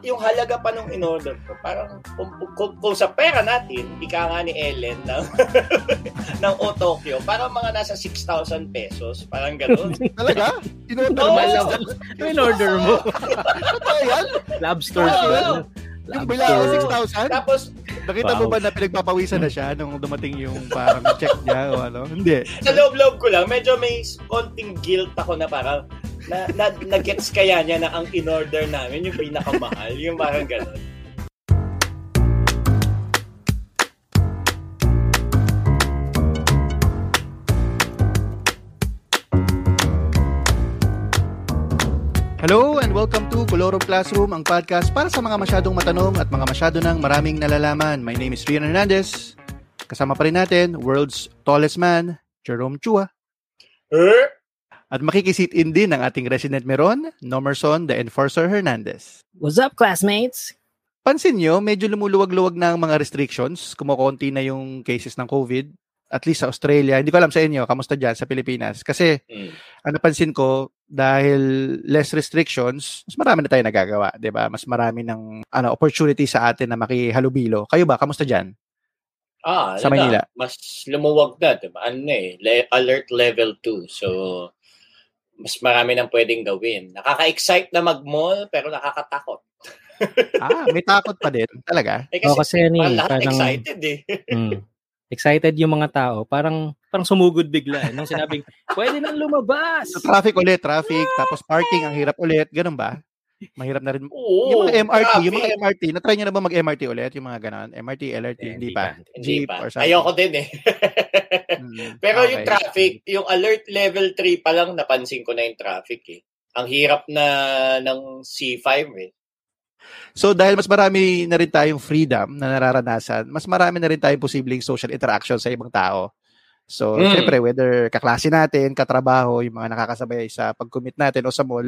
yung halaga pa nung in-order ko, parang kung, kung, kung sa pera natin, ika nga ni Ellen ng, ng Otokyo, parang mga nasa 6,000 pesos. Parang gano'n. Talaga? In-order Oo. mo? Ano in order mo? Totoo yan? Lobster. Oo. yun. Yung bila ako Lobster. 6,000? Tapos, Nakita mo Wow. ba na pinagpapawisan na siya nung dumating yung parang check niya o ano? Hindi. sa loob-loob ko lang, medyo may konting guilt ako na parang na, na, na-gets kaya niya na ang in-order namin yung pinakamahal, yung parang gano'n. Hello and welcome to Colorong Classroom, ang podcast para sa mga masyadong matanong at mga masyado ng maraming nalalaman. My name is Rian Hernandez. Kasama pa rin natin, world's tallest man, Jerome Chua. Eh? At makikisit in din ang ating resident meron, Nomerson the Enforcer Hernandez. What's up, classmates? Pansin nyo, medyo lumuluwag-luwag na ang mga restrictions. Kumukonti na yung cases ng COVID. At least sa Australia. Hindi ko alam sa inyo, kamusta dyan sa Pilipinas? Kasi Mm. ang napansin ko, dahil less restrictions, mas marami na tayo nagagawa, 'di ba? Mas marami ng ano opportunity sa atin na makihalubilo. Kayo ba, kamusta diyan? Ah, Sa ano Maynila. Na, mas lumuwag na, diba? Ano na eh, le- alert level 2. So, mas marami nang pwedeng gawin. Nakaka-excite na mag-mall, pero nakakatakot. Ah, may takot pa din, talaga. Eh, Oh, kasi kasi ano parang eh, lahat parang, excited eh. mm, excited yung mga tao. Parang, parang sumugod bigla. Eh. Nung sinabing, pwede nang lumabas. So, traffic ulit, traffic, tapos parking, ang hirap ulit, ganun ba? Mahirap na rin. Oo, yung mga MRT, yung grabe. mga MRT, na-try nyo na ba mag-MRT ulit? Yung mga ganon? MRT, LRT, Eh, hindi pa. Hindi pa. Ayoko din eh. Hmm, Pero okay. yung traffic, yung alert level 3 pa lang napansin ko na yung traffic eh. Ang hirap na ng C5 eh. So dahil mas marami na rin tayong freedom na nararanasan, mas marami na rin tayong posibleng social interaction sa ibang tao. So, Mm. syempre, whether kaklase natin, katrabaho, yung mga nakakasabay sa pag-commit natin o sa mall,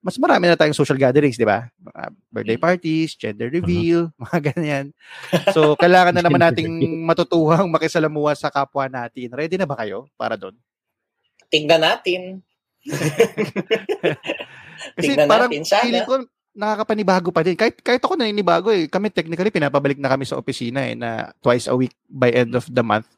mas marami na tayong social gatherings, di ba? Mga birthday Mm. parties, gender reveal, mga ganyan. So, kailangan na naman nating matutuhang makisalamuha sa kapwa natin. Ready na ba kayo para doon? Tingnan natin. Kasi Tingnan parang natin sana. feeling ko nakakapanibago pa din. Kahit, kahit ako naninibago eh. Kami technically pinapabalik na kami sa opisina eh na twice a week by end of the month.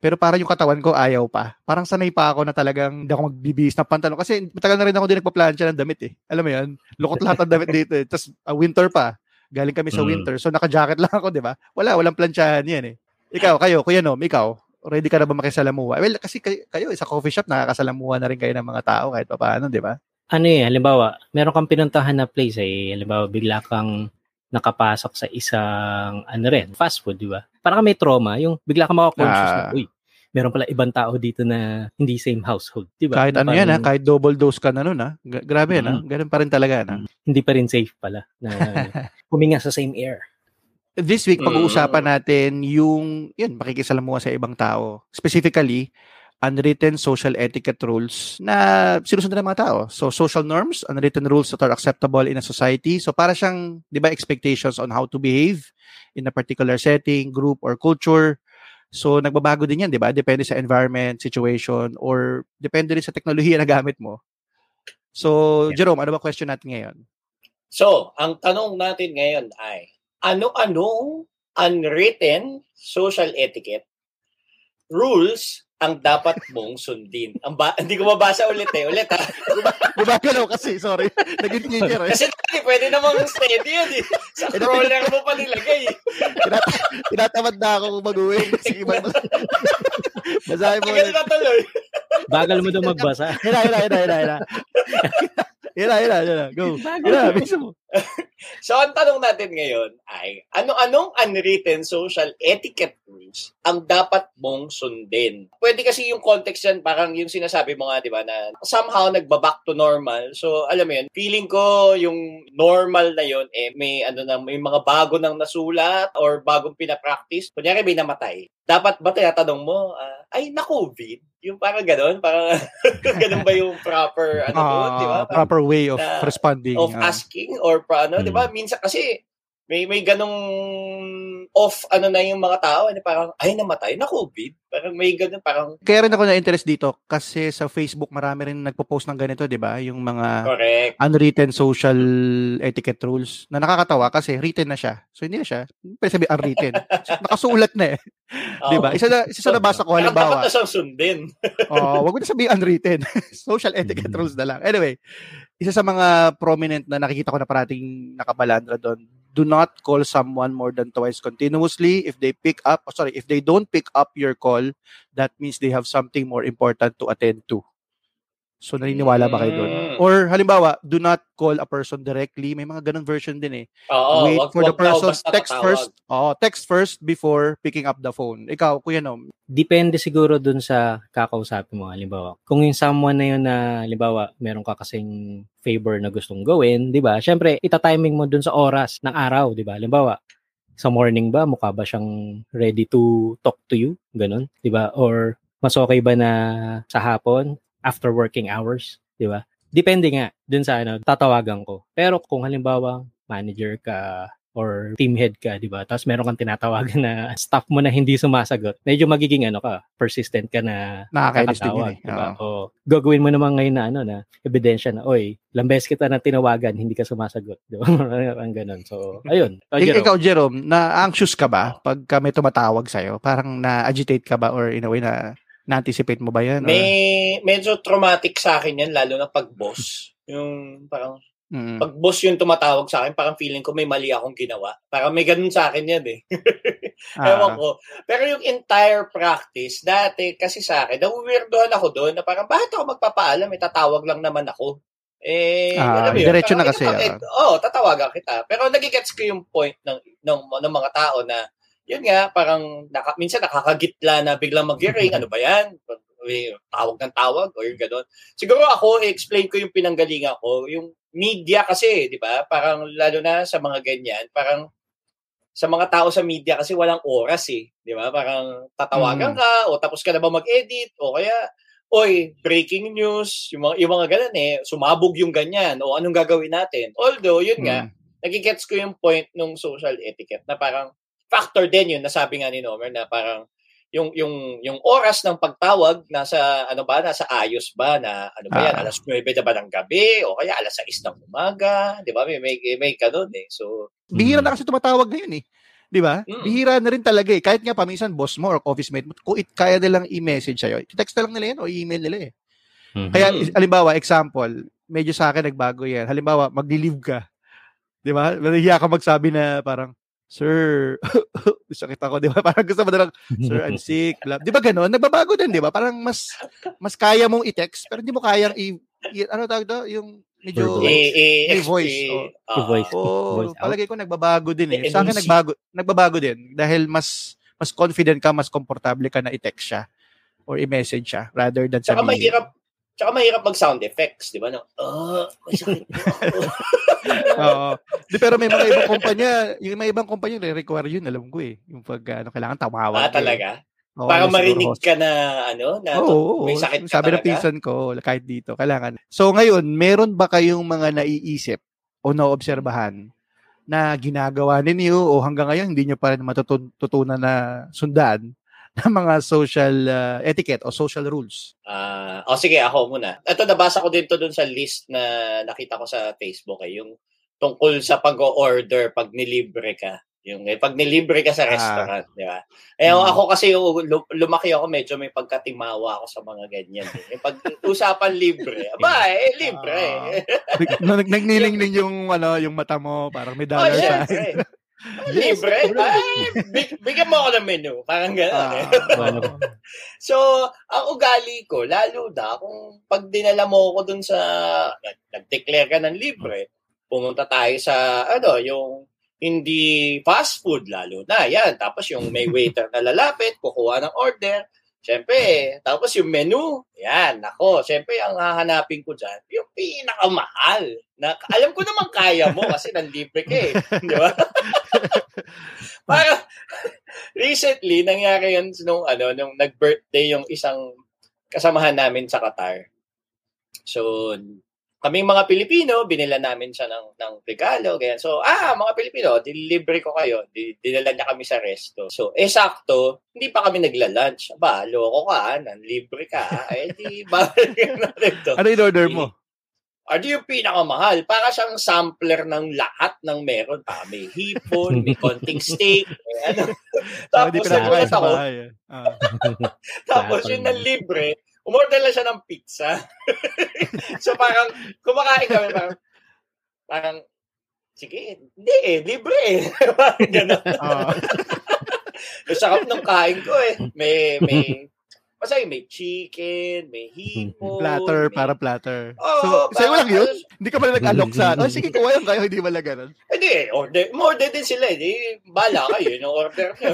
Pero parang yung katawan ko ayaw pa. Parang sanay pa ako na talagang hindi ako magbibihis ng pantalon. Kasi matagal na rin ako din nagpa-plancha ng damit eh. Alam mo yun? Lukot lahat ng damit dito eh. Tapos uh, winter pa. Galing kami sa Mm. winter. So naka-jacket lang ako, di ba? Wala, walang planchahan yan eh. Ikaw, kayo, kuya no, ikaw, ready ka na ba makisalamuha? Well, kasi kayo, kayo sa coffee shop, nakakasalamuha na rin kayo ng mga tao kahit pa paano, di ba? Ano eh, halimbawa, meron kang pinuntahan na place eh, halimbawa, bigla kang nakapasok sa isang, ano rin, fast food, di ba? Parang may trauma, yung bigla kang makakonfuse na, Ah. uy, meron pala ibang tao dito na hindi same household, di ba? Kahit ano Parang yan ha, kahit double dose ka na nun ha. Gra- Grabe yan ha. Mm. Ganun pa rin talaga na. Hindi pa rin safe pala na huminga sa same air. This week, Mm. pag-uusapan natin yung, yun, makikisalamuha sa ibang tao. Specifically, unwritten social etiquette rules na sinusunod ng mga tao. So, social norms, unwritten rules that are acceptable in a society. So, para siyang, di ba, expectations on how to behave in a particular setting, group, or culture. So, nagbabago din yan, di ba? Depende sa environment, situation, or depende rin sa teknolohiya na gamit mo. So. Jerome, ano ba question natin ngayon? So, ang tanong natin ngayon ay, ano-anong unwritten social etiquette rules ang dapat mong sundin? Ang ba- hindi ko mabasa ulit eh. Ulit ha. Gumagalaw kasi, sorry. Naging teacher eh. Kasi dati pwede namang steady yun eh. Sa crawler mo pa nilagay eh. Tinat- tinatamad na ako kung mag-uwi. Sige, bas- basahin mo Tagal na tuloy. Bagal mo daw magbasa. Hira, hira, hira, hira, hira. Hira, hira, hira. Go. Bisa mo. So, ang tanong natin ngayon ay, ano-anong unwritten social etiquette rules ang dapat mong sundin? Pwede kasi yung context yan, parang yung sinasabi mo nga, di ba, na somehow nagba-back to normal. So, alam mo yun, feeling ko yung normal na yun, eh, may, ano na, may mga bago nang nasulat or bagong pinapractice. Kunyari, may namatay. Dapat ba tinatanong mo, ah, ay, na-COVID? Yung parang gano'n, parang gano'n ba yung proper, ano doon, di ba? Proper way of Na- responding. of ah. asking or pa ano, Mm. 'di ba? Minsan kasi may may ganong off ano na yung mga tao, ano, parang ay namatay na COVID. Parang may ganun parang Kaya rin ako na-interest dito kasi sa Facebook marami rin nagpo-post ng ganito, 'di ba? Yung mga correct. unwritten social etiquette rules na nakakatawa kasi written na siya. So hindi na siya. Pwede sabihin unwritten. Nakasulat na eh. 'Di ba? Isa na isa sa nabasa ko Parang dapat halimbawa. na siyang sundin. Oh, wag mo na sabihin unwritten. social etiquette rules na lang. Anyway, isa sa mga prominent na nakikita ko na parating nakabalandra doon, do not call someone more than twice continuously. If they pick up, oh, sorry, if they don't pick up your call, that means they have something more important to attend to. So, naniniwala ba kayo doon? Mm. Or, halimbawa, do not call a person directly. May mga ganong version din eh. Oo, Wait wag, for the wag daw person, basta text tatawag. first. Oh, text first before picking up the phone. Ikaw, Kuya Nom. Depende siguro dun sa kakausapin mo. Halimbawa, kung yung someone na yun na, halimbawa, meron ka kasing favor na gustong gawin, di ba? Siyempre, itatiming mo dun sa oras ng araw, di ba? Halimbawa, sa morning ba, mukha ba siyang ready to talk to you? Ganon, di ba? Or mas okay ba na sa hapon, after working hours, di ba? Depende nga dun sa ano, tatawagan ko. Pero kung halimbawa, manager ka or team head ka, di ba? Tapos meron kang tinatawagan na staff mo na hindi sumasagot. Medyo magiging ano ka, persistent ka na Nakakainis din yun eh. di ba? Oo. O gagawin mo naman ngayon na ano na ebidensya na, oy, lambes kita na tinawagan, hindi ka sumasagot. Di ba? Ang ganun. So, ayun. O, Ik- Jerome. ikaw, Jerome, na-anxious ka ba pag may tumatawag sa'yo? Parang na-agitate ka ba or in a way na na-anticipate mo ba yan? Or- May medyo traumatic sa akin yan, lalo na pag boss. Yung parang, Mm. pag boss yung tumatawag sa akin, parang feeling ko may mali akong ginawa. Parang may ganun sa akin yan eh. Ewan Ah. ko. Pero yung entire practice, dati kasi sa akin, nawiwirdohan ako doon na parang, bakit ako magpapaalam? Eh, tatawag lang naman ako. Eh, Ah, alam mo yun, diretso na kasi, ah. Oo, tatawagan kita. Pero nagigets ko yung point ng, ng, ng mga tao na, yun nga, parang naka, minsan nakakagitla na biglang mag-ring. ano ba yan? Tawag ng tawag o yung gano'n. Siguro ako, i-explain ko yung pinanggalingan ko. Yung media kasi, di ba? Parang lalo na sa mga ganyan, parang sa mga tao sa media kasi walang oras eh. Di ba? Parang tatawagan Mm. ka o tapos ka na ba mag-edit o kaya oy, breaking news, yung mga, yung mga ganun eh, sumabog yung ganyan, o anong gagawin natin. Although, yun nga, Mm. nagigets ko yung point ng social etiquette na parang factor din yun, nasabi nga ni Nomer na parang yung yung yung oras ng pagtawag nasa ano ba nasa ayos ba na ano ba yan Ah. alas 9 na ba ng gabi o kaya alas 6 ng umaga di ba may may, may ganun eh so Bihira na kasi tumatawag ngayon eh. Di ba? Mm. Bihira na rin talaga eh. Kahit nga paminsan boss mo or office mate mo, kung it, kaya nilang i-message sa'yo, text na lang nila yan o i-email nila eh. Mhm. Kaya, Mm. is- halimbawa, example, medyo sa akin nagbago yan. Halimbawa, magli-leave ka. Di ba? Nahiya ka magsabi na parang, Sir, sakit ako, di ba? Parang gusto mo na lang, Sir, I'm sick. Blah. Di ba ganun? Nagbabago din, di ba? Parang mas mas kaya mong i-text, pero hindi mo kayang i, i- ano tawag doon? Yung medyo, Verbal. eh, eh, voice, oh. ah, palagay ko nagbabago din eh. Sa akin nagbago, nagbabago din dahil mas mas confident ka, mas komportable ka na i-text siya or i-message siya rather than Tsaka sabihin. mahirap, tsaka mahirap mag sound effects, di ba? No? Ah, may sakit na ako. Oo. Di, pero may mga ibang kumpanya, yung may ibang kumpanya re-require yun, alam ko eh. Yung pag ano, kailangan tumawag. ah, ka eh. talaga? Oo, Para marinig host- ka na, ano, na Oo, oo, may sakit ka Sabi ng talaga? pinsan ko, kahit dito, kailangan. So ngayon, meron ba kayong mga naiisip o naobserbahan na ginagawa ninyo o hanggang ngayon hindi nyo pa rin matutunan na sundan ng mga social uh, etiquette o social rules? Ah, o sige, ako muna. Ito, nabasa ko din to dun sa list na nakita ko sa Facebook eh, yung tungkol sa pag-order pag nilibre ka. Yung eh, pag nilibre ka sa Ah. restaurant, di ba? Eh, Hmm. ako kasi yung lu- lumaki ako, medyo may pagkatimawa ako sa mga ganyan. Eh. Yung pag usapan libre, aba eh, libre. eh. Nag- Nagniling din yung ano, yung mata mo, parang may oh, dollar sign. Libre? Ay, big, bigyan mo ako ng menu. Parang gano'n. eh. Ah, Ano? So, ang ugali ko, lalo na kung pag dinala mo ko dun sa, nag- nag-declare ka ng libre, pumunta tayo sa, ano, yung hindi fast food lalo na. Yan. Tapos yung may waiter na lalapit, kukuha ng order. Siyempre, tapos yung menu, yan, nako, siyempre, ang hahanapin ko dyan, yung pinakamahal. Na, alam ko naman kaya mo kasi nanlibre ka eh. Di ba? Para, recently, nangyari yun nung, ano, nung nag-birthday yung isang kasamahan namin sa Qatar. So, kaming mga Pilipino, binila namin siya ng, ng regalo, ganyan. So, ah, mga Pilipino, dilibre ko kayo. Di, dinala niya kami sa resto. So, eh, sakto, hindi pa kami nagla-lunch. Aba, loko ka, ah, libre ka. ah. Eh, di, bakit natin to? Ano in order mo? Ano yung pinakamahal? Para siyang sampler ng lahat ng meron. Pa. May hipon, may konting steak, may ano. Ah, Tapos, nagulat ako, bahay. eh. Ah. tapos yun na libre, umorder lang siya ng pizza. so parang, kumakain kami, parang, parang, sige, hindi eh, libre eh. parang gano'n. Ah. Ang sarap ng kain ko eh. May, may, Basta may chicken, may hipon. platter, may- para platter. Oo, so, sa'yo parang- lang yun? Hindi ka pala nag-alok sa, oh, sige, kuha yung kayo, hindi wala ganun. Hindi, order. Order din sila. eh. Bala kayo yung order nyo.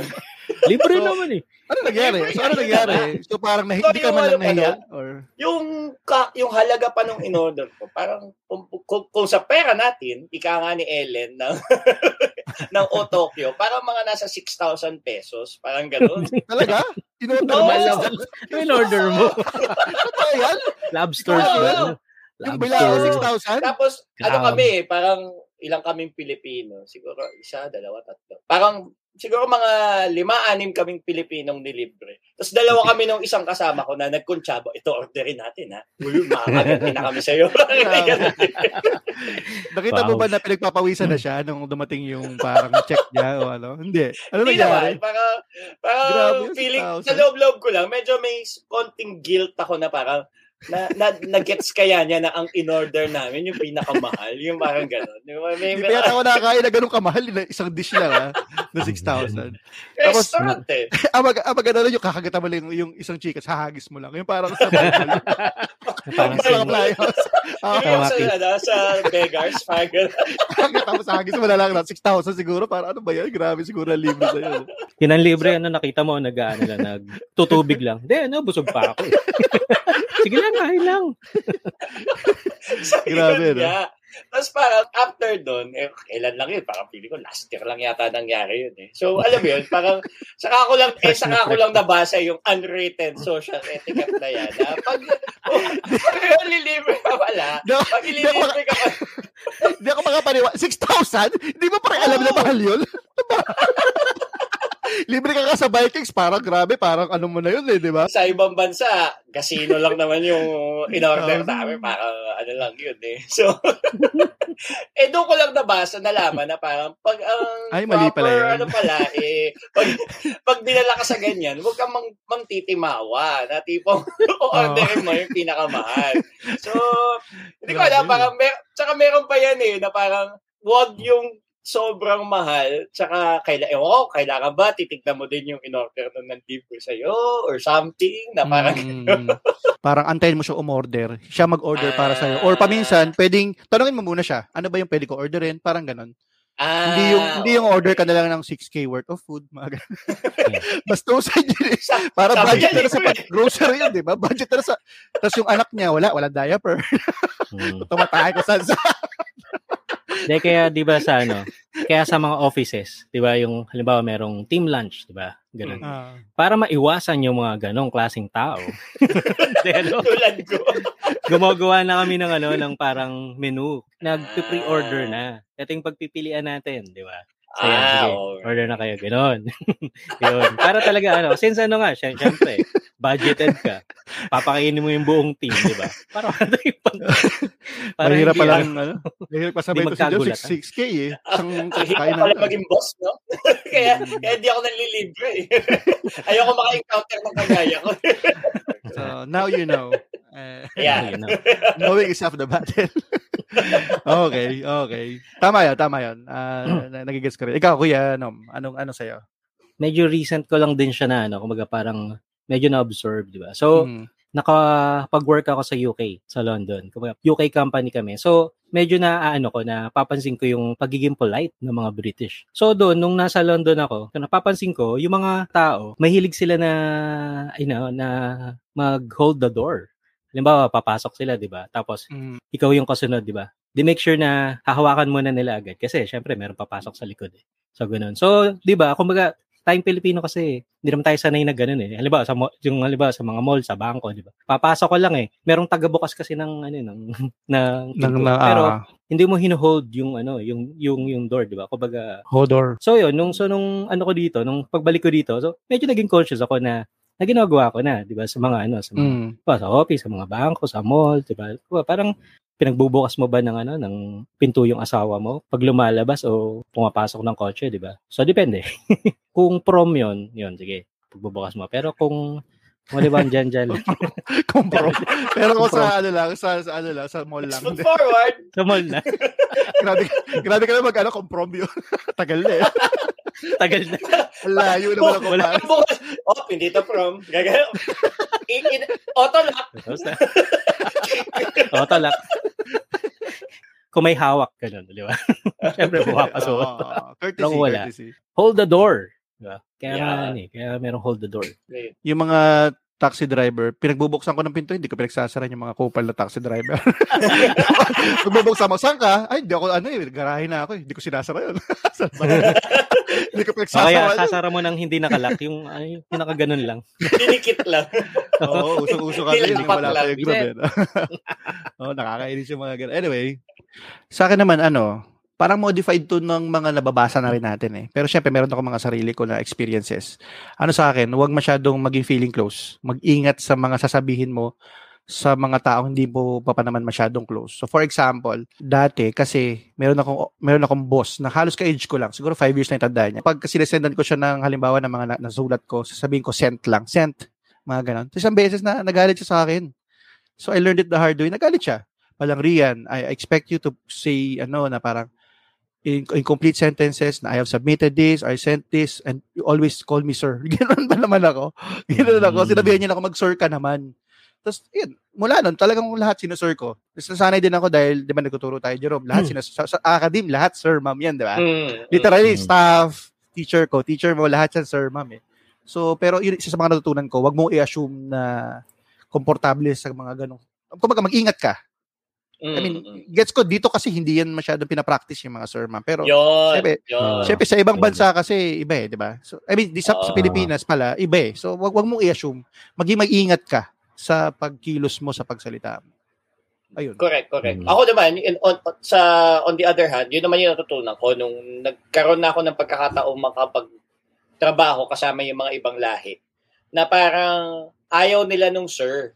Libre So, naman eh. Ano nangyari? So, ano nangyari? So, parang nahi- hindi ka man lang Yung ano, nahiya? Or, yung, ka, yung halaga pa nung in-order ko, parang kung, kung, kung sa pera natin, ika nga ni Ellen ng, ng O Tokyo, parang mga nasa 6,000 pesos. Parang ganun. talaga? In-order Oo. mo? Malam. Ano in order mo? Totoo yan? Lobster. Ano? Yung Lobster. 6,000? Tapos, ano Grabe. kami, parang ilang kaming Pilipino. Siguro isa, dalawa, tatlo. Parang siguro mga lima, anim kaming Pilipinong nilibre. Tapos dalawa kami nung isang kasama ko na nagkuntsabo, ito orderin natin ha. Uy, makakagati na kami sa'yo. Nakita mo Wow. ba na pinagpapawisan na siya nung dumating yung parang check niya o ano? Hindi. Ano Hindi nangyari? naman, parang, parang Grabe feeling, 6,000. sa loob-loob ko lang, medyo may konting guilt ako na parang, na, na, na-gets kaya niya na ang in-order namin yung pinakamahal, yung parang gano'n. May, may, yata ako nakakain na ganun kamahal. na Isang dish lang ha, na 6,000. Tapos- restaurant eh. Amag, amag ano yung kakagata mo lang yung isang chicken, hahagis mo lang. Yung parang sa. Parang parang sin- playhouse. Ah, Yung sa, ano, sa beggars, parang gano'n. Tapos hagis mo na lang na 6,000 siguro. Para ano ba yan? Grabe siguro ang libre sa'yo. Yun ang libre, ano, nakita mo, nag, ano lang, nagtutubig lang. Hindi, ano, busog pa ako. eh. Sige lang, kain lang. Grabe, no? Tapos parang after doon, eh, kailan lang yun? Parang pili ko, last year lang yata nangyari yun eh. So, alam mo yun, parang saka ko lang, eh, saka ko lang nabasa yung unwritten social etiquette na yan. Na pag, oh, pag ililibre ka pala, No, pag ililibre ka pala, Hindi ako makapaniwa. 6,000? Hindi mo parang alam na mahal yun? Libre ka ka sa Vikings. Parang grabe. Parang ano mo na yun eh, di ba? sa ibang bansa, casino lang naman yung in-order Um, namin. Parang ano lang yun eh. So, eh doon ko lang nabasa, nalaman na parang pag ang Ay, mali pala proper, yun. ano pala, eh, pag, pag dinala ka sa ganyan, huwag kang mang, mang titimawa na tipong orderin mo yung pinakamahal. So, hindi ko alam, parang, mer tsaka meron pa yan eh, na parang, huwag yung sobrang mahal, tsaka kaila, ewan ko, kailangan ba titignan mo din yung in-order nung nandito sa'yo or something na parang, Mm, parang antayin mo siya umorder. Siya mag-order para sa'yo. Or Ah. paminsan, pwedeng, tanongin mo muna siya, ano ba yung pwede ko orderin? Parang ganon. ah, hindi yung hindi yung order ka na lang ng 6k worth of food, mga. Bastusan yun Para sabi budget na sa libre. pag- grocery yun, di ba? Budget na sa... Tapos yung anak niya, wala, wala diaper. Hmm. Tumatay ko sa... Hindi, kaya, di ba, sa ano, kaya sa mga offices, di ba, yung, halimbawa, merong team lunch, di ba? Ganun. Ah. Para maiwasan yung mga ganong klaseng tao. Di, ano, tulad ko. gumagawa na kami ng ano ng parang menu. Nag-pre-order na. Ito yung pagpipilian natin, di ba? So, yan, sige. oo. Order na kayo, gano'n. Yun. Para talaga, ano, since ano nga, sy- syempre, budgeted ka, papakainin mo yung buong team, di ba? Para ano yung pang... para Mahirap hindi, pa lang, ano? Mahirap pa sabay Hindi ko si Joe, magkagulatan. 6, 6k eh. Isang kain pala na. maging boss, no? kaya, kaya di ako nanlilibre. eh. Ayoko maka-encounter ng kagaya ko. So, now you know. Uh, Yeah. yun na. knowing is half the battle. okay, okay. Tama yan, tama yan. Uh, nagigets ko rin. Ikaw, kuya, ano, anong, ano sa'yo? Medyo recent ko lang din siya na, ano, kumbaga parang medyo na-observe, di ba? So, Mm. nakapag-work ako sa UK, sa London. Kumbaga, UK company kami. So, medyo na ano ko na papansin ko yung pagiging polite ng mga British. So doon nung nasa London ako, napapansin ko yung mga tao, mahilig sila na you know, na mag-hold the door. Halimbawa, papasok sila, 'di ba? Tapos Mm. ikaw yung kasunod, 'di ba? Di make sure na hahawakan muna nila agad kasi syempre meron papasok sa likod eh. So ganun. So, 'di ba? Kumbaga tayong Pilipino kasi, hindi naman tayo sanay na ganun eh. Halimbawa, sa, yung halimbawa sa mga mall, sa bangko, di ba? Papasok ko lang eh. Merong taga-bukas kasi ng, ano, ng, ng, Nang, pinto. na, Pero, ah, hindi mo hino-hold yung, ano, yung, yung, yung door, di ba? Kumbaga, Hodor. So yun, nung so nung ano ko dito, nung pagbalik ko dito, so medyo naging conscious ako na na ginagawa ko na, 'di ba, sa mga ano, sa mga Mm. pa, sa office, sa mga bangko, sa mall, 'di ba? Diba, Parang pinagbubukas mo ba ng ano ng pinto yung asawa mo pag lumalabas o pumapasok ng kotse, 'di ba? So depende. kung prom 'yon, 'yon sige, pagbubukas mo. Pero kung kung halimbawa dyan, dyan, Kumpro. Pero kung sa ano lang, sa, sa ano lang, sa mall lang. Foot forward. sa mall na, grabe, grabe ka na mag ano, komprom yun. Tagal na eh. Tagal na. Layo ako. Wala. Wala. Bukas. Oh, hindi to prom. Gagano. I- in- auto lock. Tapos na. O, talak. Kung may hawak, ganun, di ba? Siyempre, pumapasok. courtesy, Pero wala. courtesy. hold the door. Diba? Kaya Yeah. nga, ano eh, kaya merong hold the door. Yung mga taxi driver, pinagbubuksan ko ng pinto, hindi ko pinagsasara yung mga kupal na taxi driver. Pagbubuksan mo, saan ka? Ay, hindi ako, ano eh, garahe na ako eh. Hindi ko sinasara yun. Hindi ko O kaya sasara mo ng hindi nakalak, yung, ay, yung nakaganon lang. Dinikit lang. Oo, usong-uso kasi yun. Wala pa yung group eh. Oo, nakakainis yung mga ganun. Anyway, sa akin naman, ano, parang modified to ng mga nababasa na rin natin eh. Pero syempre, meron ako mga sarili ko na experiences. Ano sa akin, huwag masyadong maging feeling close. Mag-ingat sa mga sasabihin mo sa mga taong hindi mo pa, pa naman masyadong close. So for example, dati kasi meron akong meron akong boss na halos ka-age ko lang, siguro 5 years na itanda niya. Pag sinesendan ko siya ng halimbawa ng mga na, nasulat ko, sasabihin ko sent lang, sent, mga ganon. So, isang beses na nagalit siya sa akin. So I learned it the hard way. Nagalit siya. Palang Rian, I expect you to say ano na parang in, incomplete sentences na I have submitted this, I sent this, and you always call me sir. Ganoon ba naman ako? Ganoon ako. Mm. Sinabihan niya na ako mag-sir ka naman. Tapos, yun, mula nun, talagang lahat sinusir ko. Tapos nasanay din ako dahil, di ba, nagtuturo tayo, Jerome, lahat Hmm. sinus- sa, sa academe, lahat sir, ma'am yan, di ba? Mm, Literally, Mm. staff, teacher ko, teacher mo, lahat yan sir, ma'am eh. So, pero yun, isa sa mga natutunan ko, wag mo i-assume na komportable sa mga ganong. Kumbaga, mag-ingat ka. mm, I mean, mm. gets ko dito kasi hindi yan masyadong pinapractice yung mga sir, ma'am. Pero, Yun. Siyempre, yun. Siyempre sa ibang bansa kasi iba eh, 'di ba? So I mean, di sa, sa Ah. Pilipinas pala iba eh. So wag wag mong i-assume. Maging mag-ingat ka sa pagkilos mo sa pagsalita mo. Ayun. Correct, correct. Mm. Ako naman, in, on, on- sa, on the other hand, yun naman yung natutunan ko nung nagkaroon na ako ng pagkakataong makapagtrabaho kasama yung mga ibang lahi na parang ayaw nila nung sir.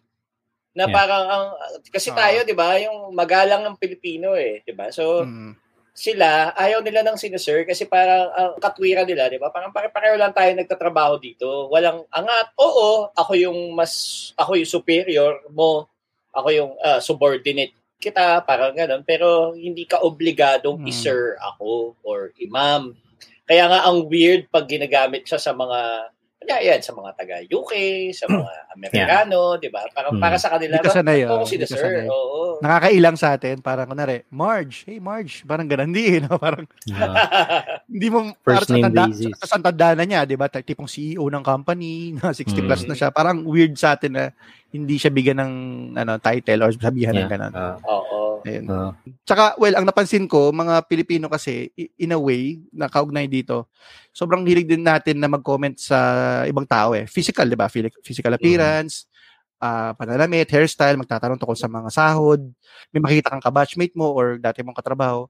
Na Yeah. parang, ang, kasi Ah. tayo, di ba, yung magalang ng Pilipino eh, di ba? So, Mm. Sila, ayaw nila ng sinusir kasi parang ang katwiran nila, di ba? Parang pare-pareho lang tayo nagtatrabaho dito. Walang angat. Oo, ako yung mas, ako yung superior mo. Ako yung ah, subordinate kita, parang ganun. Pero hindi ka obligadong Hmm. i-sir ako or imam. Kaya nga ang weird pag ginagamit siya sa mga kanya yan, sa mga taga UK, sa mga Amerikano, di ba? Parang Hmm. para sa kanila, Hindi ka sanay, "Ba't oh. ako Hindi ka sinusir?" sanay. Oo. Nakakailang sa atin, parang kunwari, Marge, hey Marge, parang ganun, eh, no? parang Yeah. hindi mo, First parang sa name tanda, basis. sa, sa tanda na niya, di ba? Tipong CEO ng company, na 60 plus Mm. na siya, parang weird sa atin na hindi siya bigyan ng ano, title or sabihan ng Yeah. ganun. Ah, Oo. Ayun. ah. Tsaka, well, ang napansin ko, mga Pilipino kasi, in a way, na kaugnay dito, sobrang hilig din natin na mag-comment sa ibang tao eh. Physical, di ba? Physi- Physical appearance, ah pananamit, hairstyle, magtatanong tungkol sa mga sahod, may makita kang kabatchmate mo or dati mong katrabaho,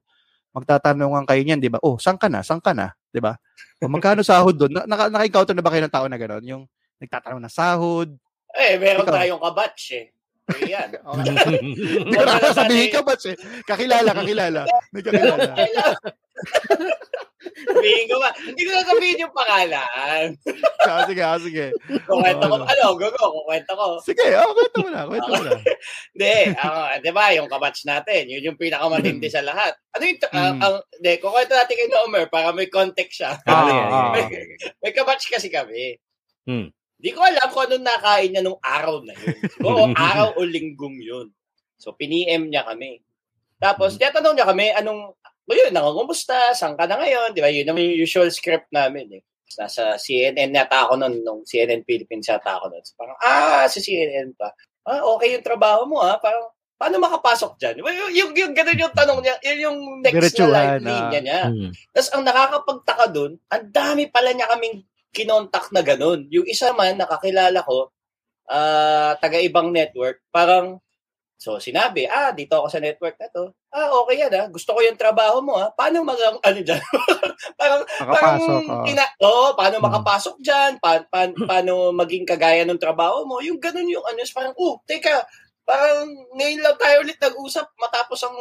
magtatanong kayo niyan, di ba? Oh, saan ka na? Saan ka na? Di ba? O magkano sahod doon? Na, naka, naka-encounter na ba kayo ng tao na gano'n? Yung nagtatanong ng sahod? Eh, meron Ikaw. tayong kabatch eh. Ayan. Hindi ko na sabihin ka, batch eh. Kakilala, kakilala. May kakilala. Sabihin ko ba? Hindi ko na sabihin yung pangalan. Ah, sige, ah, sige. Kukwento ko. Ano? Ano, gogo, kukwento ko. Sige, oh, kwento mo na, kwento mo na. Hindi, ako, di ba, yung kabatch natin, yun yung pinakamatindi sa lahat. Ano yung, ang, Mm. ang, hindi, kukwento natin kay Nomer para may context siya. Ah, Ano yan? ah. may, may kabatch kasi kami. Hmm. Di ko alam kung anong nakain niya nung araw na yun. Oo, araw o linggong yun. So, piniem niya kami. Tapos, Hmm. tinatanong niya kami, anong, o yun, nakakumusta, saan ka na ngayon? Di ba, yun ang usual script namin eh. Nasa CNN nata ako nun, nung CNN Philippines yata ako nun. So, parang, ah, si CNN pa. Ah, okay yung trabaho mo ah. Parang, paano makapasok dyan? Yung, yung, yung ganun yung tanong niya, yun yung next na Diretsuhan, line ah. niya niya. Hmm. Tapos ang nakakapagtaka doon, ang dami pala niya kaming kinontak na ganun. Yung isa man, nakakilala ko, ah taga-ibang network, parang, so sinabi, ah, dito ako sa network na to. Ah, okay yan ah. Gusto ko yung trabaho mo ah. Paano mag, ano dyan? parang, parang, Makapasok. oh. ina, oh, paano Mm. makapasok dyan? Pa, pa, paano maging kagaya ng trabaho mo? Yung ganun yung ano, parang, oh, teka, parang ngayon lang tayo ulit nag-usap matapos ang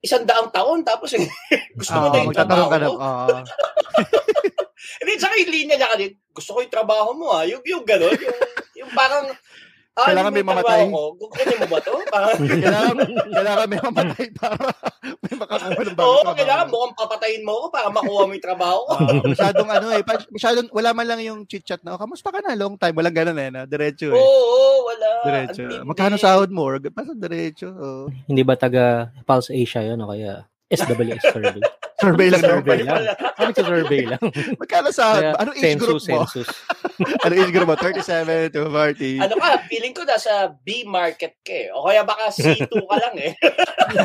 isang daang taon tapos gusto mo Oo, na yung trabaho ka na. mo. Oo. Hindi, tsaka yung linya niya kanina, gusto ko yung trabaho mo ah. Yung, yung gano'n, yung, yung parang, ah, Kailangan may mamatay. kukunin mo ba to? Parang, kailangan, kailangan may mamatay para may makakuha ng bagong Oo, trabaho. kailangan mukhang papatayin mo ako para makuha mo yung trabaho ko. Oo, masyadong ano eh, masyadong, wala man lang yung chit-chat na, oh, kamusta ka na, long time, walang ganun eh, na, diretso Oo, eh. oo, wala. Diretso. Magkano sahod mo? Or, basta diretso. Oh. Hindi ba taga Pulse Asia yun o kaya SWS survey? Survey lang Survey survey. lang. Kami sa survey lang. Magkano sahod? Kaya, Anong age group census, mo? census. Anong age group mo? 37 to 40? Ano ka, feeling ko nasa B market ka eh. O kaya baka C2 ka lang eh.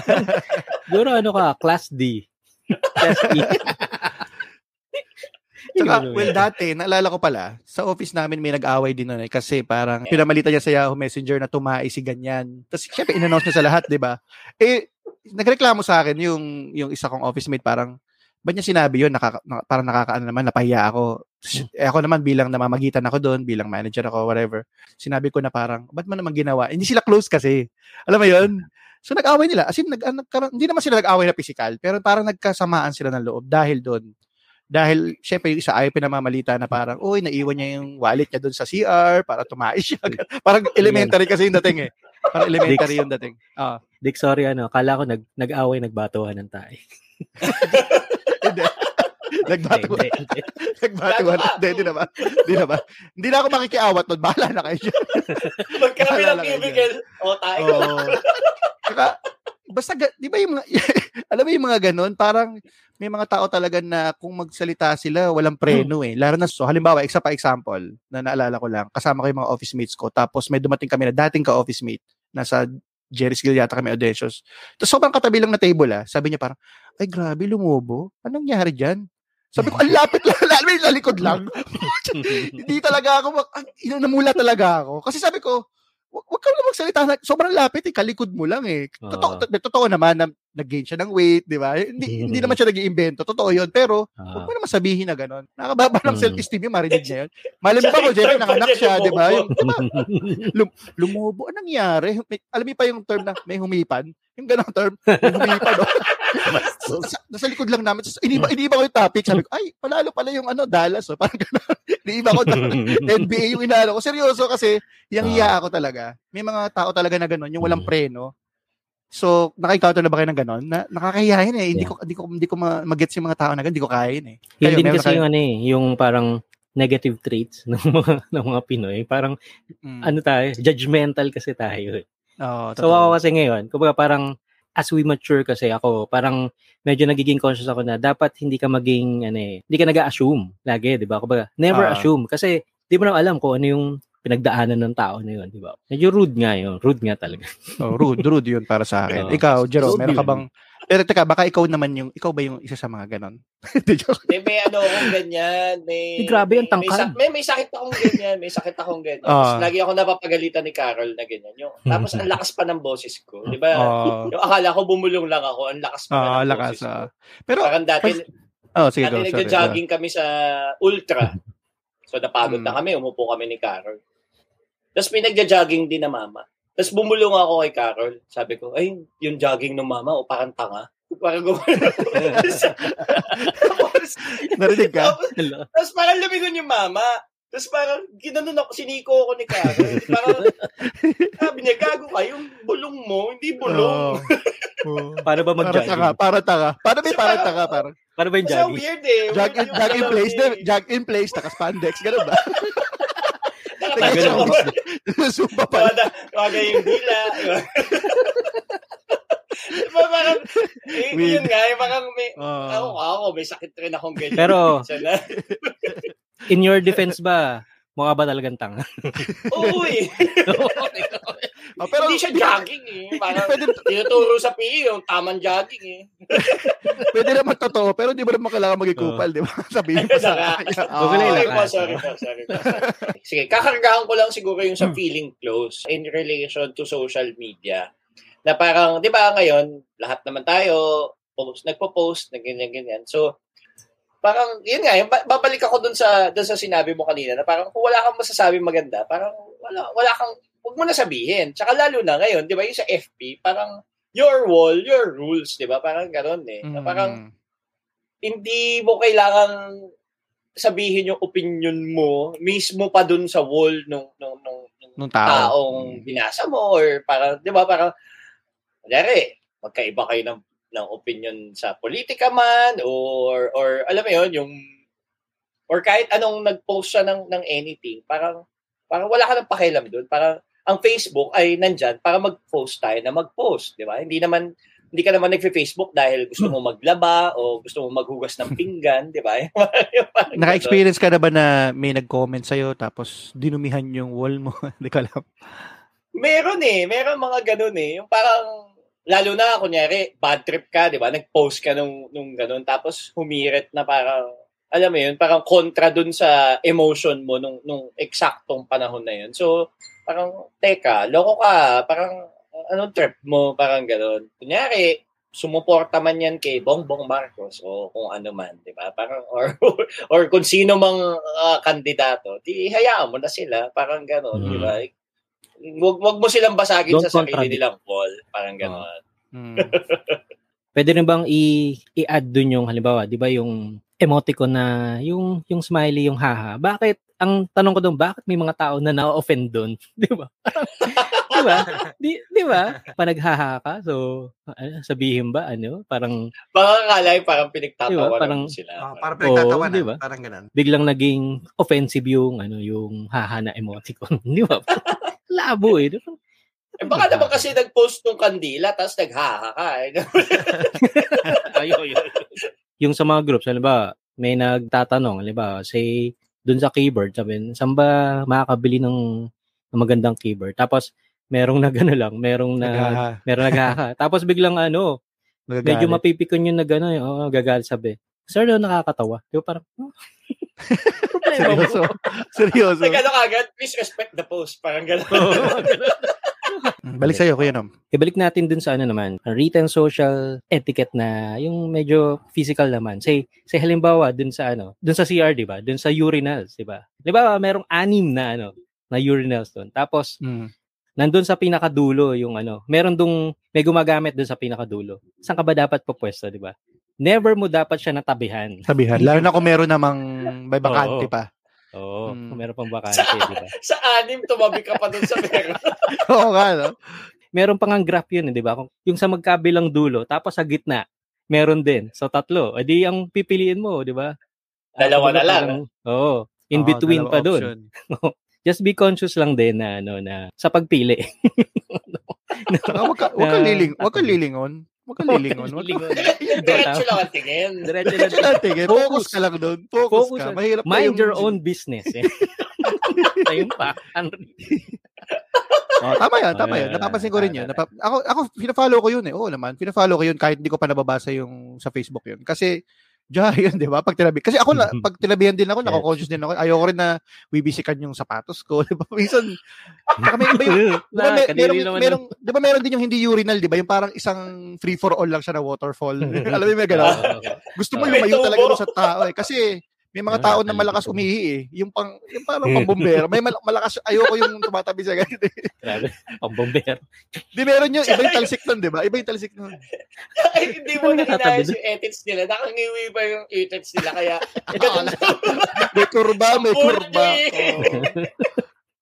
Siguro ano ka, class D. Class E. Tsaka, well, dati, naalala ko pala, sa office namin may nag-away din nun eh, kasi parang pinamalitan niya sa Yahoo Messenger na tumai si ganyan. Tapos, syempre, in-announce niya sa lahat, di ba? Eh, nagreklamo sa akin yung, yung isa kong office mate, parang, ba't niya sinabi yun? Nakaka, na, parang nakakaano naman, napahiya ako. Eh, ako naman bilang namamagitan ako doon, bilang manager ako, whatever. Sinabi ko na parang, ba't mo naman ginawa? Hindi sila close kasi. Alam mo yun? So, nag-away nila. As in, nag, ah, nagkaroon- hindi naman sila nag-away na physical, pero parang nagkasamaan sila ng loob dahil doon. Dahil, syempre, yung isa ayaw pinamamalita na parang, uy, naiwan niya yung wallet niya doon sa CR para tumae siya. parang elementary kasi yung dating eh. Parang elementary yung dating. Ah, Dick, sorry, ano, kala ko nag, nag-away, nagbatuhan ng tayo. hindi. Nagbatuan. Hindi, hindi. Hindi, hindi naman. Hindi naman. Hindi na ako makikiawat doon. Bahala na kayo dyan. Magkami ng cubicle. O, tayo. Oo. Saka, basta, di ba yung mga, alam mo yung mga ganun, parang may mga tao talaga na kung magsalita sila, walang preno eh. Lalo na, so, halimbawa, isa pa example, na naalala ko lang, kasama ko yung mga office mates ko, tapos may dumating kami na dating ka-office mate, nasa Jerry's Gill yata kami auditions. Tapos sobrang katabi lang na table ah. Sabi niya parang, ay grabe, lumubo. Anong nangyari dyan? Sabi ko, ang lapit lang, alam mo yung sa likod lang. Hindi talaga ako, mak- namula talaga ako. Kasi sabi ko, wag ka na magsalita na, sobrang lapit eh, kalikod mo lang eh. Totoo, Oo. to- totoo naman na nag-gain siya ng weight, di ba? Hindi, hindi naman siya nag-iimbento, totoo yun. Pero, huwag mo naman sabihin na gano'n. Nakababa ng Mm. self-esteem yung marinig niya yun. Malam pa ko, Jerry, nanganak siya, di ba? Yung, lum, lumubo, anong nangyari? May, alam mo pa yung term na may humipan? Yung ganong term, may humipan. oh. So, sa, nasa likod lang namin. So, iniba, iniba ko yung topic. Sabi ko, ay, panalo pala yung ano, Dallas. Oh. Parang gano'n. iniba ko NBA yung inaano ko. Seryoso kasi, yung hiya ako talaga. May mga tao talaga na gano'n, yung walang Mm. preno. So, naka-encounter na ba kayo ng gano'n? Na, nakakahiya yun eh. Hindi Yeah. ko, hindi ko, hindi ko ma- mag-gets yung mga tao na gano'n. Hindi ko yun eh. Yun Kayo, din kasi kayo? yung ano eh, yung parang negative traits ng mga ng mga Pinoy. Parang Mm. ano tayo, judgmental kasi tayo. eh. Oo, So ako kasi ngayon, kumbaga parang as we mature kasi ako, parang medyo nagiging conscious ako na dapat hindi ka maging ano eh, hindi ka nag-assume lagi, 'di ba? Kumbaga, never Ah. assume kasi di mo na alam kung ano yung pinagdaanan ng tao na yun, di ba? Medyo rude nga yun. Rude nga talaga. Oh, rude, rude yun para sa akin. Oo. Ikaw, Jerome, meron ka bang... Pero teka, baka ikaw naman yung... Ikaw ba yung isa sa mga ganon? Hindi, joke. May, may ano akong ganyan. May, Eh, grabe may- may, tangkad. sa- may, may sakit akong ganyan. May sakit akong ganyan. Tapos lagi ako napapagalitan ni Carol na ganyan. Yung, tapos ang lakas pa ng boses ko. Di ba? Oo. Yung akala ko bumulong lang ako. Ang lakas pa Ah, ng lakas. boses ko. ah. Pero, Parang dati, oh, sige, dati nagja-jogging kami sa Ultra. So napagod Mm. na kami. Umupo kami ni Carol. Tapos may nagja-jogging din na mama. Tapos bumulong ako kay Carol. Sabi ko, ay, yung jogging ng mama, o parang tanga. Parang gumano. Narinig ka? tapos, tapos parang lumigon yung mama. Tapos parang ginanon ako, siniko ako ni Carol. Parang, sabi niya, gago ka, yung bulong mo, hindi bulong. Oo. Paano ba Para mag-jogging? tanga, para tanga. Paano ba yung para tanga? Parang, Paano ba yung Kasi jogging? weird eh. jog in, jog in place, eh. jog in place, ba? Nakatayo Ganun ang ako. Zumba pa. Wala, yung dila. diba parang, eh, Weird. yun nga, eh, parang may, Oo. ako, ako, may sakit rin akong ganyan. Pero, in your defense ba, Mukha ba talagang tanga? Oo eh. Oh, pero Hindi siya jogging eh. Parang Pwede- tinuturo sa PE yung tamang jogging eh. pwede naman totoo, pero di mo naman kailangan maging kupal, di ba? Sabihin mo sa. Ah, Google sorry lang. po, sorry po, sorry po. Sige, kakargahan ko lang siguro yung sa feeling close in relation to social media. Na parang, di ba ngayon, lahat naman tayo, post, nagpo-post, na ganyan-ganyan. So, parang, yun nga, babalik ako dun sa, dun sa sinabi mo kanina, na parang kung wala kang masasabi maganda, parang wala, wala kang, huwag mo na sabihin. Tsaka lalo na ngayon, di ba, yung sa FB, parang, your wall, your rules, di ba? Parang gano'n eh. Na parang, Mm. hindi mo kailangan sabihin yung opinion mo mismo pa dun sa wall nung nung nung, nung nung tao. taong binasa mo or parang 'di ba parang kunyari magkaiba kayo ng ng opinion sa politika man or or alam mo yon yung or kahit anong nag-post siya ng ng anything parang parang wala ka nang pakialam doon parang ang Facebook ay nandyan para mag-post tayo na mag-post, di ba? Hindi naman hindi ka naman nagfe-Facebook dahil gusto mo maglaba o gusto mo maghugas ng pinggan, di ba? Naka-experience ka na ba na may nag-comment sa'yo tapos dinumihan yung wall mo? Hindi ko alam. Meron eh. Meron mga ganun eh. Yung parang, lalo na, kunyari, bad trip ka, di ba? Nag-post ka nung, nung ganun. Tapos humirit na parang, alam mo yun, parang kontra dun sa emotion mo nung, nung eksaktong panahon na yun. So, parang, teka, loko ka. Parang, anong trip mo? Parang ganun. Kunyari, sumuporta man yan kay Bongbong Marcos o kung ano man, di ba? Parang, or, or kung sino mang ah, kandidato, di hayaan mo na sila. Parang gano'n, di ba? Wag, wag mo silang basagin Don't sa sarili contradict. nilang wall. Parang gano'n. Mm. Pwede rin bang i- i-add dun yung halimbawa, 'di ba yung emoticon na yung yung smiley yung haha. Bakit ang tanong ko doon, bakit may mga tao na na-offend doon? 'Di ba? 'Di ba? Di, 'di ba? Pa naghaha ka, so ano, sabihin ba ano, parang Baka akala yung parang pinagtatawanan Diba? Parang- sila. Ah, para Oo, pinagtatawanan. di ba? Parang ganun. biglang naging offensive yung ano, yung haha na emoticon, 'di ba? Labo eh. ba? eh, baka naman kasi nag-post ng kandila tapos naghaha ka. Eh. Ayo, ayo. Yung sa mga groups, halimbawa, may nagtatanong, halimbawa, say, dun sa keyboard, sabi, saan ba makakabili ng, ng magandang keyboard? Tapos, merong nagano lang, merong na, Naghaha. merong naghaha. Tapos biglang ano, medyo Magagalit. mapipikon yung nagano, oh, gagal sabi. Sir, daw nakakatawa. Di ba parang, oh. Seryoso. Seryoso. Nag-ano kagad, please respect the post. Parang gano'n. Balik sa'yo, Kuya Nom. Ibalik natin dun sa ano naman, written social etiquette na yung medyo physical naman. Say, say halimbawa dun sa ano, dun sa CR, di ba? Dun sa urinals, di ba? Di ba, merong anim na ano, na urinals dun. Tapos, Mm. nandun sa pinakadulo yung ano, meron dong, may gumagamit dun sa pinakadulo. Saan ka ba dapat pupwesto, di ba? Never mo dapat siya natabihan. Sabihan. Lalo na kung meron namang may bakante pa. Oo, Mm. kung meron pang bakante, di ba? Sa anim, tumabi ka pa dun sa pera. Oo nga, no? meron pang ang graph yun, eh, di ba? Kung- Yung sa magkabilang dulo, tapos sa gitna, meron din. So, tatlo. E di, ang pipiliin mo, di ba? Ah, Dalawa na lang, Oo. In Oo, between pa dun. Just be conscious lang din na, ano, na sa pagpili. Saka wag ka, wag ka liling, wag ka lilingon. Wag ka lilingon. Wag ka Lilingon. Diretso lang ang tingin. Diretso lang. Lang tingin. Focus ka lang doon. Focus, Focus ka. Mahirap Mind yung- your own business. Eh. Ayun pa. Ano- Oh, tama yan, tama Oh, yan. Napapansin ko rin yun. Napa- ako, ako, pina-follow ko yun eh. Oo naman. Pina-follow ko yun kahit hindi ko pa nababasa yung sa Facebook yun. Kasi, Diyan yun, di ba? Pag tinabi. Kasi ako, na, pag tinabihan din ako, Yes. nako-conscious din ako. Ayoko rin na bibisikan yung sapatos ko. Di ba? Minsan, saka may iba yung, di ba, may, merong, merong, di ba meron din yung hindi urinal, di ba? Yung parang isang free for all lang siya na waterfall. Alam mo yung may gano'n? Gusto mo May lumayo talaga sa tao eh. Kasi may mga tao na malakas umihi eh. Yung pang yung parang pambombero. May mal- malakas ayoko yung tumatabi sa ganito. eh. Grabe. Pambombero. Di meron yun, iba yung talsik nun, di ba? Iba yung talsik nun. Ay, hindi mo Ano na inayos yung edits nila. Nakangiwi pa yung edits nila. Kaya, May kurba, may kurba. Bully! Oo.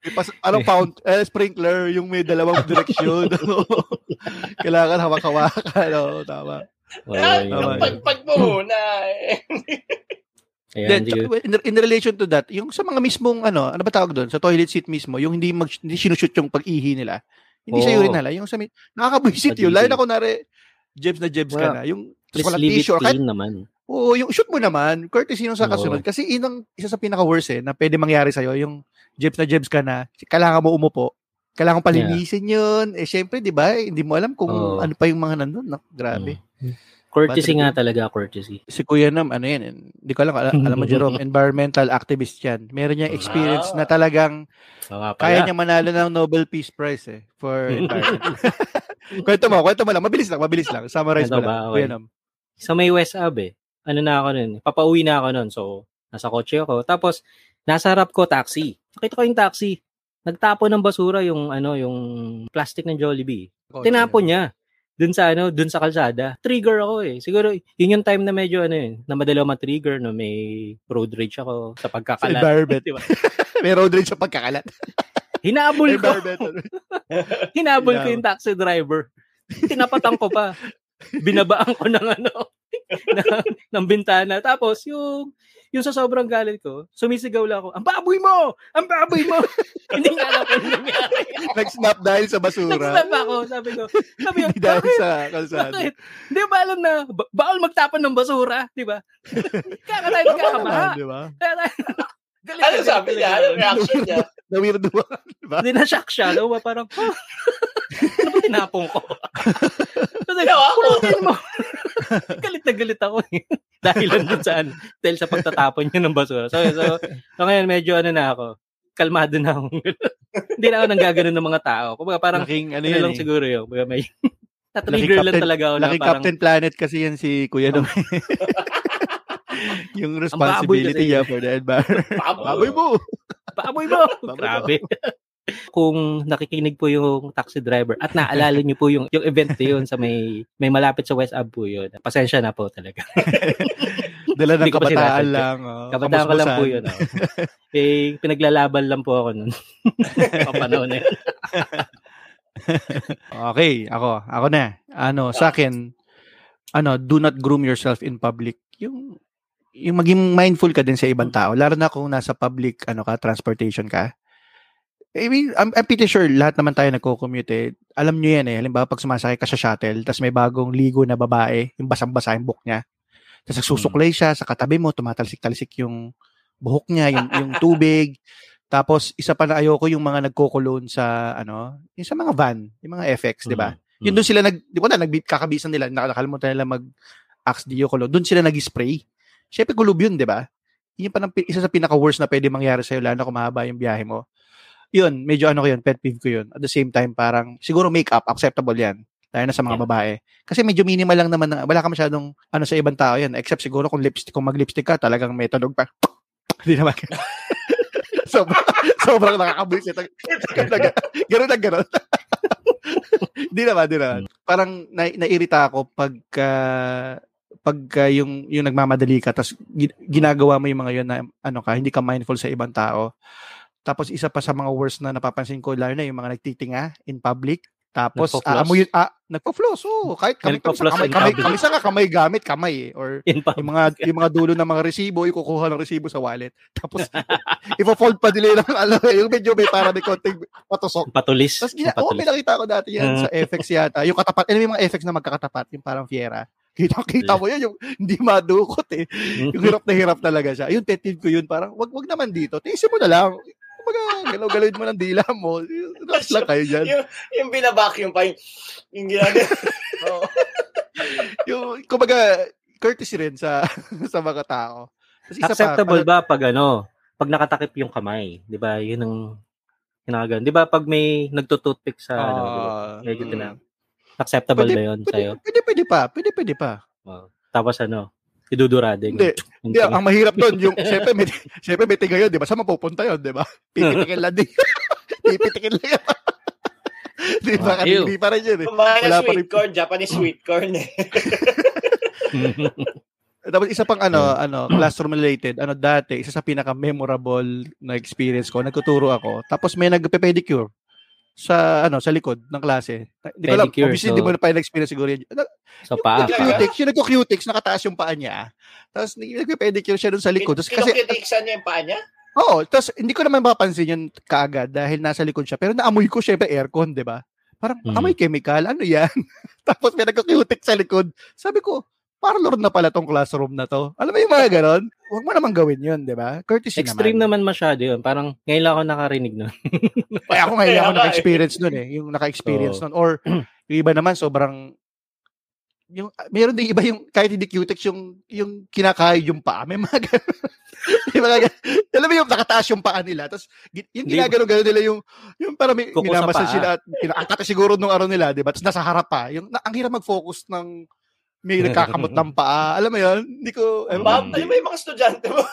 May pas, anong pound, eh, sprinkler, yung may dalawang direksyon. Kailangan hawak-hawakan. No? Tama. Oo, Ah, pag, pag mo na, eh. Ayan, Then, in, in relation to that, yung sa mga mismong, ano, ano ba tawag doon? Sa toilet seat mismo, yung hindi, mag, hindi sinushoot yung pag-ihi nila. Hindi sa Oo. urinal, yung sa, nakakabwisit yun. Lalo na kunwari, jebs na jebs ka Well, na. Yung, Please walang leave it tissue. Kahit, naman. Oo, yung shoot mo naman, courtesy nung sa kasunod. Kasi inang isa sa pinaka-worst eh, na pwede mangyari sa'yo, yung jibs na jibs ka na, kailangan mo umupo. Kailangan palinisin yun. Eh, syempre, di ba, eh, hindi mo alam kung Oo. ano pa yung mga nandun. No? Grabe. Courtesy nga talaga, courtesy. Si Kuya Nam, ano yan, eh, hindi ko alam, alam, alam mo Jerome, environmental activist yan. Meron niyang experience Ah. na talagang kaya niya manalo ng Nobel Peace Prize eh, for environment. kwento mo, kwento mo lang. Mabilis lang, mabilis lang. Summarize mo ba? lang. Okay. Kuya Nam. Sa may West Ab eh. Ano na ako nun. Papauwi na ako nun. So, nasa kotse ako. Tapos, nasa harap ko taxi. Nakita ko yung taxi. Nagtapo ng basura yung ano, yung plastic ng Jollibee. Tinapon niya. Dun sa ano, dun sa kalsada. Trigger ako eh. Siguro, yun yung time na medyo ano eh, na madali ako ma-trigger, no? May road rage ako sa Sa pagkakalat. environment. Diba? May road rage sa pagkakalat. Hinabol ko. Hinabol ko yung taxi driver. Tinapatan ko pa. Binabaan ko ng ano, ng, ng bintana. Tapos, yung, yung sa sobrang galit ko, sumisigaw lang ako, ang baboy mo! Ang baboy mo! Hindi nga alam kung nangyari. Nag-snap dahil sa basura. Nag-snap ako. Sabi ko, sabi ko, Hindi dahil sa kalsada. Bakit? Hindi ba alam na, ba- bawal magtapon ng basura, di ba? Kaya tayo Tama magkakabaha. naman, di ba? Kaya tayo, galit Ano sabi niya? Ano reaction niya? Na-weirduhan, di ba? Hindi na shock siya. Alam mo ba, parang, "Huh? ano ba tinapong ko? Ginawa ko. "Pulutin mo. galit na galit ako eh. Dahil lang dun saan. Dahil sa pagtatapon niya ng basura. So, so, so ngayon medyo ano na ako. Kalmado na ako. Hindi na ako nang gaganon ng mga tao. Kumbaga parang, Laking, ano ano lang eh. siguro yun. Kumbaga may, na-trigger lang Captain- talaga ako na Laking parang, Captain Planet kasi yan si Kuya Dom. yung responsibility niya for the environment. Baboy mo! Baboy mo! Grabe. Kung nakikinig po yung taxi driver at naalala niyo po yung, yung event na yun sa may may malapit sa West Ab po yun. Pasensya na po talaga. Dala ng kabataan lang. Oh, Kabataan ko lang po yun. Oh. eh, pinaglalaban lang po ako nun. Papanahon na yun. Okay, ako. Ako na. Ano, sa akin, ano, do not groom yourself in public. Yung yung maging mindful ka din sa ibang tao, lalo na kung nasa public ano ka, transportation ka. I mean, I'm, I'm pretty sure lahat naman tayo nagko-commute eh. Alam nyo yan eh. Halimbawa, pag sumasakay ka sa shuttle, tapos may bagong ligo na babae, yung basang-basa yung buhok niya. Tapos nagsusuklay siya sa katabi mo, tumatalsik-talsik yung buhok niya, yung, yung tubig. Tapos, isa pa na ayoko yung mga nagko-cologne sa, ano, yung sa mga van, yung mga FX, di ba? Mm. Yun doon sila nag, di ko na, nag, kakabisan nila, nakakalimutan nila mag Axe Dio cologne. Doon sila nag-spray. Syempre, kulob yun, di ba? Yun pa ng, isa sa pinaka-worst na pwede mangyari sa'yo, lalo na kung mahaba yung biyahe mo. Yun, medyo ano ko yun, pet peeve ko yun. At the same time, parang, siguro make-up, acceptable yan. Lalo na sa mga Yeah. babae. Kasi medyo minimal lang naman, na, wala ka masyadong, ano sa ibang tao yan. Except siguro kung lipstick, kung mag-lipstick ka, talagang may tunog pa. Hindi naman. sobrang, sobrang nakakabuisit. Ganun na ganun. Di naman, di naman. Parang na, nairita ako pagka pagka yung yung nagmamadali ka tapos gi- ginagawa mo yung mga yun na ano ka hindi ka mindful sa ibang tao. Tapos isa pa sa mga worst na napapansin ko lalo na yung mga nagtitinga in public. Tapos aamoy ah, nagpo-floss. Oo, kahit kami, kami, kamay, kamay, kami sa nga kamay gamit kamay eh. or yung mga yung mga dulo ng mga resibo, ikukuha ng resibo sa wallet. Tapos ipo-fold pa nila ng ano, yung medyo may para may konting patusok. Patulis. Tapos gina, oh, Patulis. pinakita ko dati yan sa FX yata. Yung katapat, ano yung mga FX na magkakatapat, yung parang Fiera. Kita, kita mo yan, yung hindi madukot eh. Yung hirap na hirap talaga siya. Yung pet ko yun, parang wag wag naman dito. Tiisin mo na lang. Kumbaga, galaw-galawin mo ng dila mo. Relax lang kayo dyan. yung, yung binabacuum pa yung, yung ginagawa. Oo. yung, kumbaga, courtesy rin sa sa mga tao. Tapos isa pa, Acceptable pala- ba pag ano, pag nakatakip yung kamay? 'Di ba? Yun ang ginagawa. 'Di ba pag may nagtututpick sa ano, ba? Ah, medyo mm. Acceptable Pwede- ba 'yun pwede, sa'yo? pwede, pwede pa. Pwede, pwede pa. Oh. Tapos ano, idudurading. Hindi. Hindi, ang mahirap doon, yung, syempre may, syempre may tiga yun, di ba? Saan mapupunta yun, di ba? Pipitikin lang din. Pipitikin lang yun. di ba? Ah, ew. Hindi pa rin yun eh. Mga Wala pa sweet rin- corn, Japanese sweet corn eh. Tapos isa pang ano, ano, classroom related, ano dati, isa sa pinaka-memorable na experience ko, nagtuturo ako. Tapos may nagpe-pedicure sa ano sa likod ng klase. Hindi ko alam, obviously so- hindi mo na pa na-experience siguro yun. Nag- so paa. Nagko-cutics, yung nagko-cutics, nakataas yung paa niya. Tapos nagpe-pedicure siya dun sa likod. Tapos kasi Kinukitiksan niya yung paa niya? Oo, tapos hindi ko naman mapapansin yun kaagad dahil nasa likod siya. Pero naamoy ko syempre aircon, di ba? Parang Mhm. amoy chemical, ano yan? tapos may nagkukutik sa likod. Sabi ko, parlor na pala tong classroom na to. Alam mo yung mga ganon? Huwag mo naman gawin yun, di ba? Courtesy Extreme naman. naman masyado yun. Parang ngayon lang ako nakarinig nun. Kaya ako ngayon Kaya ako eh. naka-experience nun eh. Yung naka-experience nun. Or yung iba naman sobrang yung meron din iba yung kahit hindi cutex yung yung kinakayod yung paa may mga ganun. ganun. alam mo yung nakataas yung paa nila tapos yung ginagano gano nila yung yung para may paa. sila at pinaangkat siguro nung araw nila di ba tapos nasa harap pa yung na, ang hirap mag-focus ng may nagkakamot ng paa alam mo yun hindi ko Ma'am, hindi- alam mo yung mga estudyante mo?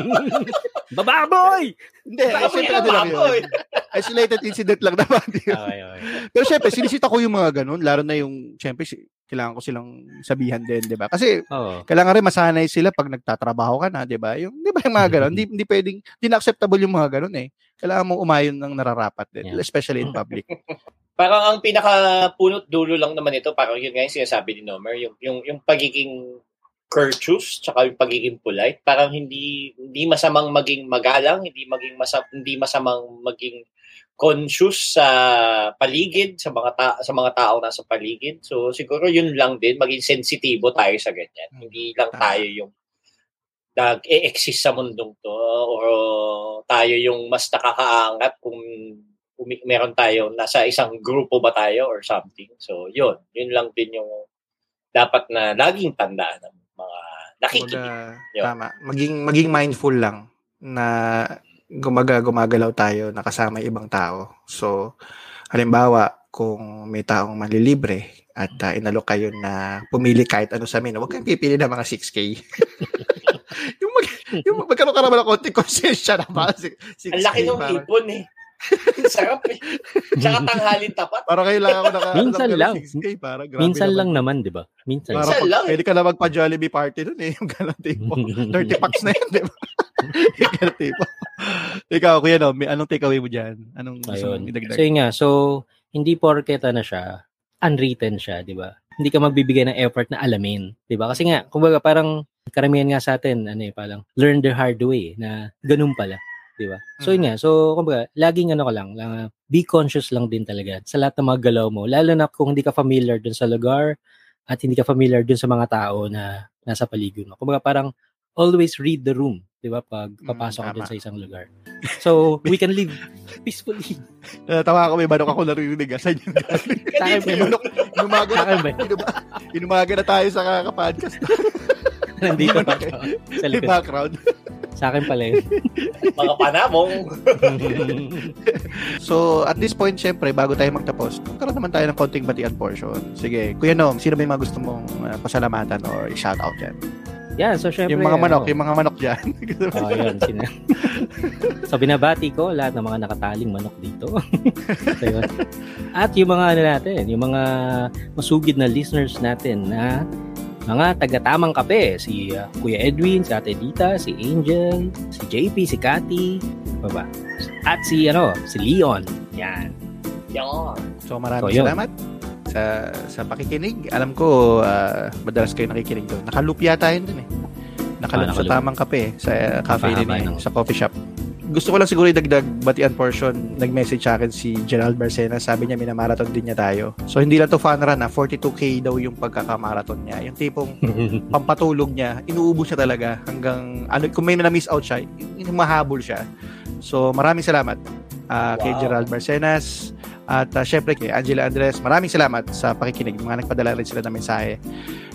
Bababoy! hindi eh, Baboy syempre na ano lang yun isolated incident lang naman ba? Okay, okay. Pero syempre, sinisita ko yung mga ganun, lalo na yung, syempre, si- kailangan ko silang sabihan din, di ba? Kasi, Oo. kailangan rin masanay sila pag nagtatrabaho ka na, di ba? Yung, di ba yung mga ganun? Hindi, hindi pwedeng, hindi na acceptable yung mga ganun eh. Kailangan mong umayon ng nararapat din, Yeah. especially in public. Parang ang pinaka-punot dulo lang naman ito, parang yun nga yung sinasabi ni Nomer, yung, yung, yung pagiging courteous, tsaka yung pagiging polite, parang hindi hindi masamang maging magalang, hindi maging masa, hindi masamang maging conscious sa paligid, sa mga ta- sa mga tao nasa paligid. So siguro yun lang din, maging sensitibo tayo sa ganyan. Hmm. Hindi lang tayo yung nag-e-exist sa mundong to or tayo yung mas nakakaangat kung umi- meron tayo, nasa isang grupo ba tayo or something. So, yun. Yun lang din yung dapat na laging tandaan ng mga nakikinig. Tama. Maging, maging mindful lang na gumaga, gumagalaw tayo na kasama yung ibang tao. So, halimbawa, kung may taong manlilibre at uh, inalok kayo na pumili kahit ano sa amin, huwag kayong pipili ng mga 6K. yung mag, yung magkaroon ka naman ng konting konsensya naman. 6K, Ang laki ng ipon eh. Sarap eh. Tsaka tanghalin tapat. Parang kailangan ko naka Minsan lang. 6K, para grabe Minsan naman. lang naman, di ba? Minsan Para Minsan pag, lang eh. pwede ka na magpa-Jollibee party dun eh. Yung ganun tipo. 30 packs na yan, di ba? yung ganun tipo. Ikaw, kuya, no, may, anong takeaway mo dyan? Anong gusto mong idagdag? So yun nga, so hindi porket na siya, unwritten siya, di ba? Hindi ka magbibigay ng effort na alamin, di ba? Kasi nga, kumbaga parang karamihan nga sa atin, ano eh, parang learn the hard way na ganun pala, di ba? So yun nga, so kumbaga, laging ano ka lang, lang, be conscious lang din talaga sa lahat ng mga galaw mo, lalo na kung hindi ka familiar dun sa lugar at hindi ka familiar dun sa mga tao na nasa paligid mo. Kumbaga parang always read the room, di ba? Pag Mm, papasok ka dun sa isang lugar. So, we can live peacefully. Natawa ako, may manok ako narinig. ah. Saan yun? May manok. Inumaga na, ba? inumaga na tayo sa kakapodcast. Nandito pa ako. Sa likod. background. Sa akin pala yun. Mga panamong. So, at this point, syempre, bago tayo magtapos, magkaroon naman tayo ng konting batian portion. Sige, Kuya Nom, sino ba yung mga gusto mong uh, pasalamatan or i-shoutout yan? yeah, so syempre. Yung mga manok, ano, yung mga manok dyan. Oh, yun. Sina. so, binabati ko lahat ng mga nakataling manok dito. so, yun. At yung mga ano natin, yung mga masugid na listeners natin na mga taga-tamang kape. Si uh, Kuya Edwin, si Ate Dita, si Angel, si JP, si Cathy, ba? At si, ano, si Leon. Yan. Yan. So maraming So, salamat sa sa pakikinig. Alam ko uh, madalas kayo nakikinig doon. Nakalup yata yun dun eh. Nakalup Ah, sa tamang kape sa uh, cafe din eh, ng- sa coffee shop. Gusto ko lang siguro idagdag batian portion. Nag-message sa akin si Gerald Barcena. Sabi niya minamarathon din niya tayo. So hindi lang to fun run ha. 42k daw yung pagkakamarathon niya. Yung tipong pampatulog niya, inuubos siya talaga hanggang ano kung may na-miss out siya, yung mahabol siya. So maraming salamat ah, kay Wow. Gerald Barcenas at uh, syempre kay Angela Andres. Maraming salamat sa pakikinig. Mga nagpadala rin sila ng mensahe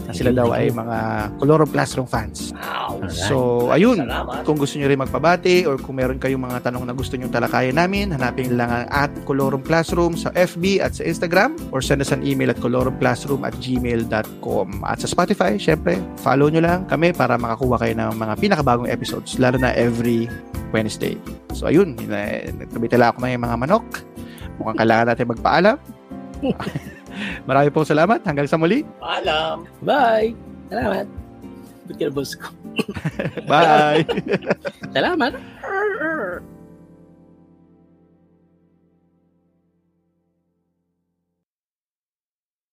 na sila daw ay mga Colorum Classroom fans. Wow. So, ayun. Salamat. Kung gusto nyo rin magpabati or kung meron kayong mga tanong na gusto nyo talakayan namin, hanapin lang ang at Colorum Classroom sa FB at sa Instagram or send us an email at colorumclassroom at gmail.com. At sa Spotify, syempre, follow nyo lang kami para makakuha kayo ng mga pinakabagong episodes, lalo na every Wednesday. So, ayun. Nagtabitala ako ng mga manok. Mukhang kailangan natin magpaalam. Marami pong salamat. Hanggang sa muli. Paalam. Bye! Salamat. Ba't ko? Bye! Salamat.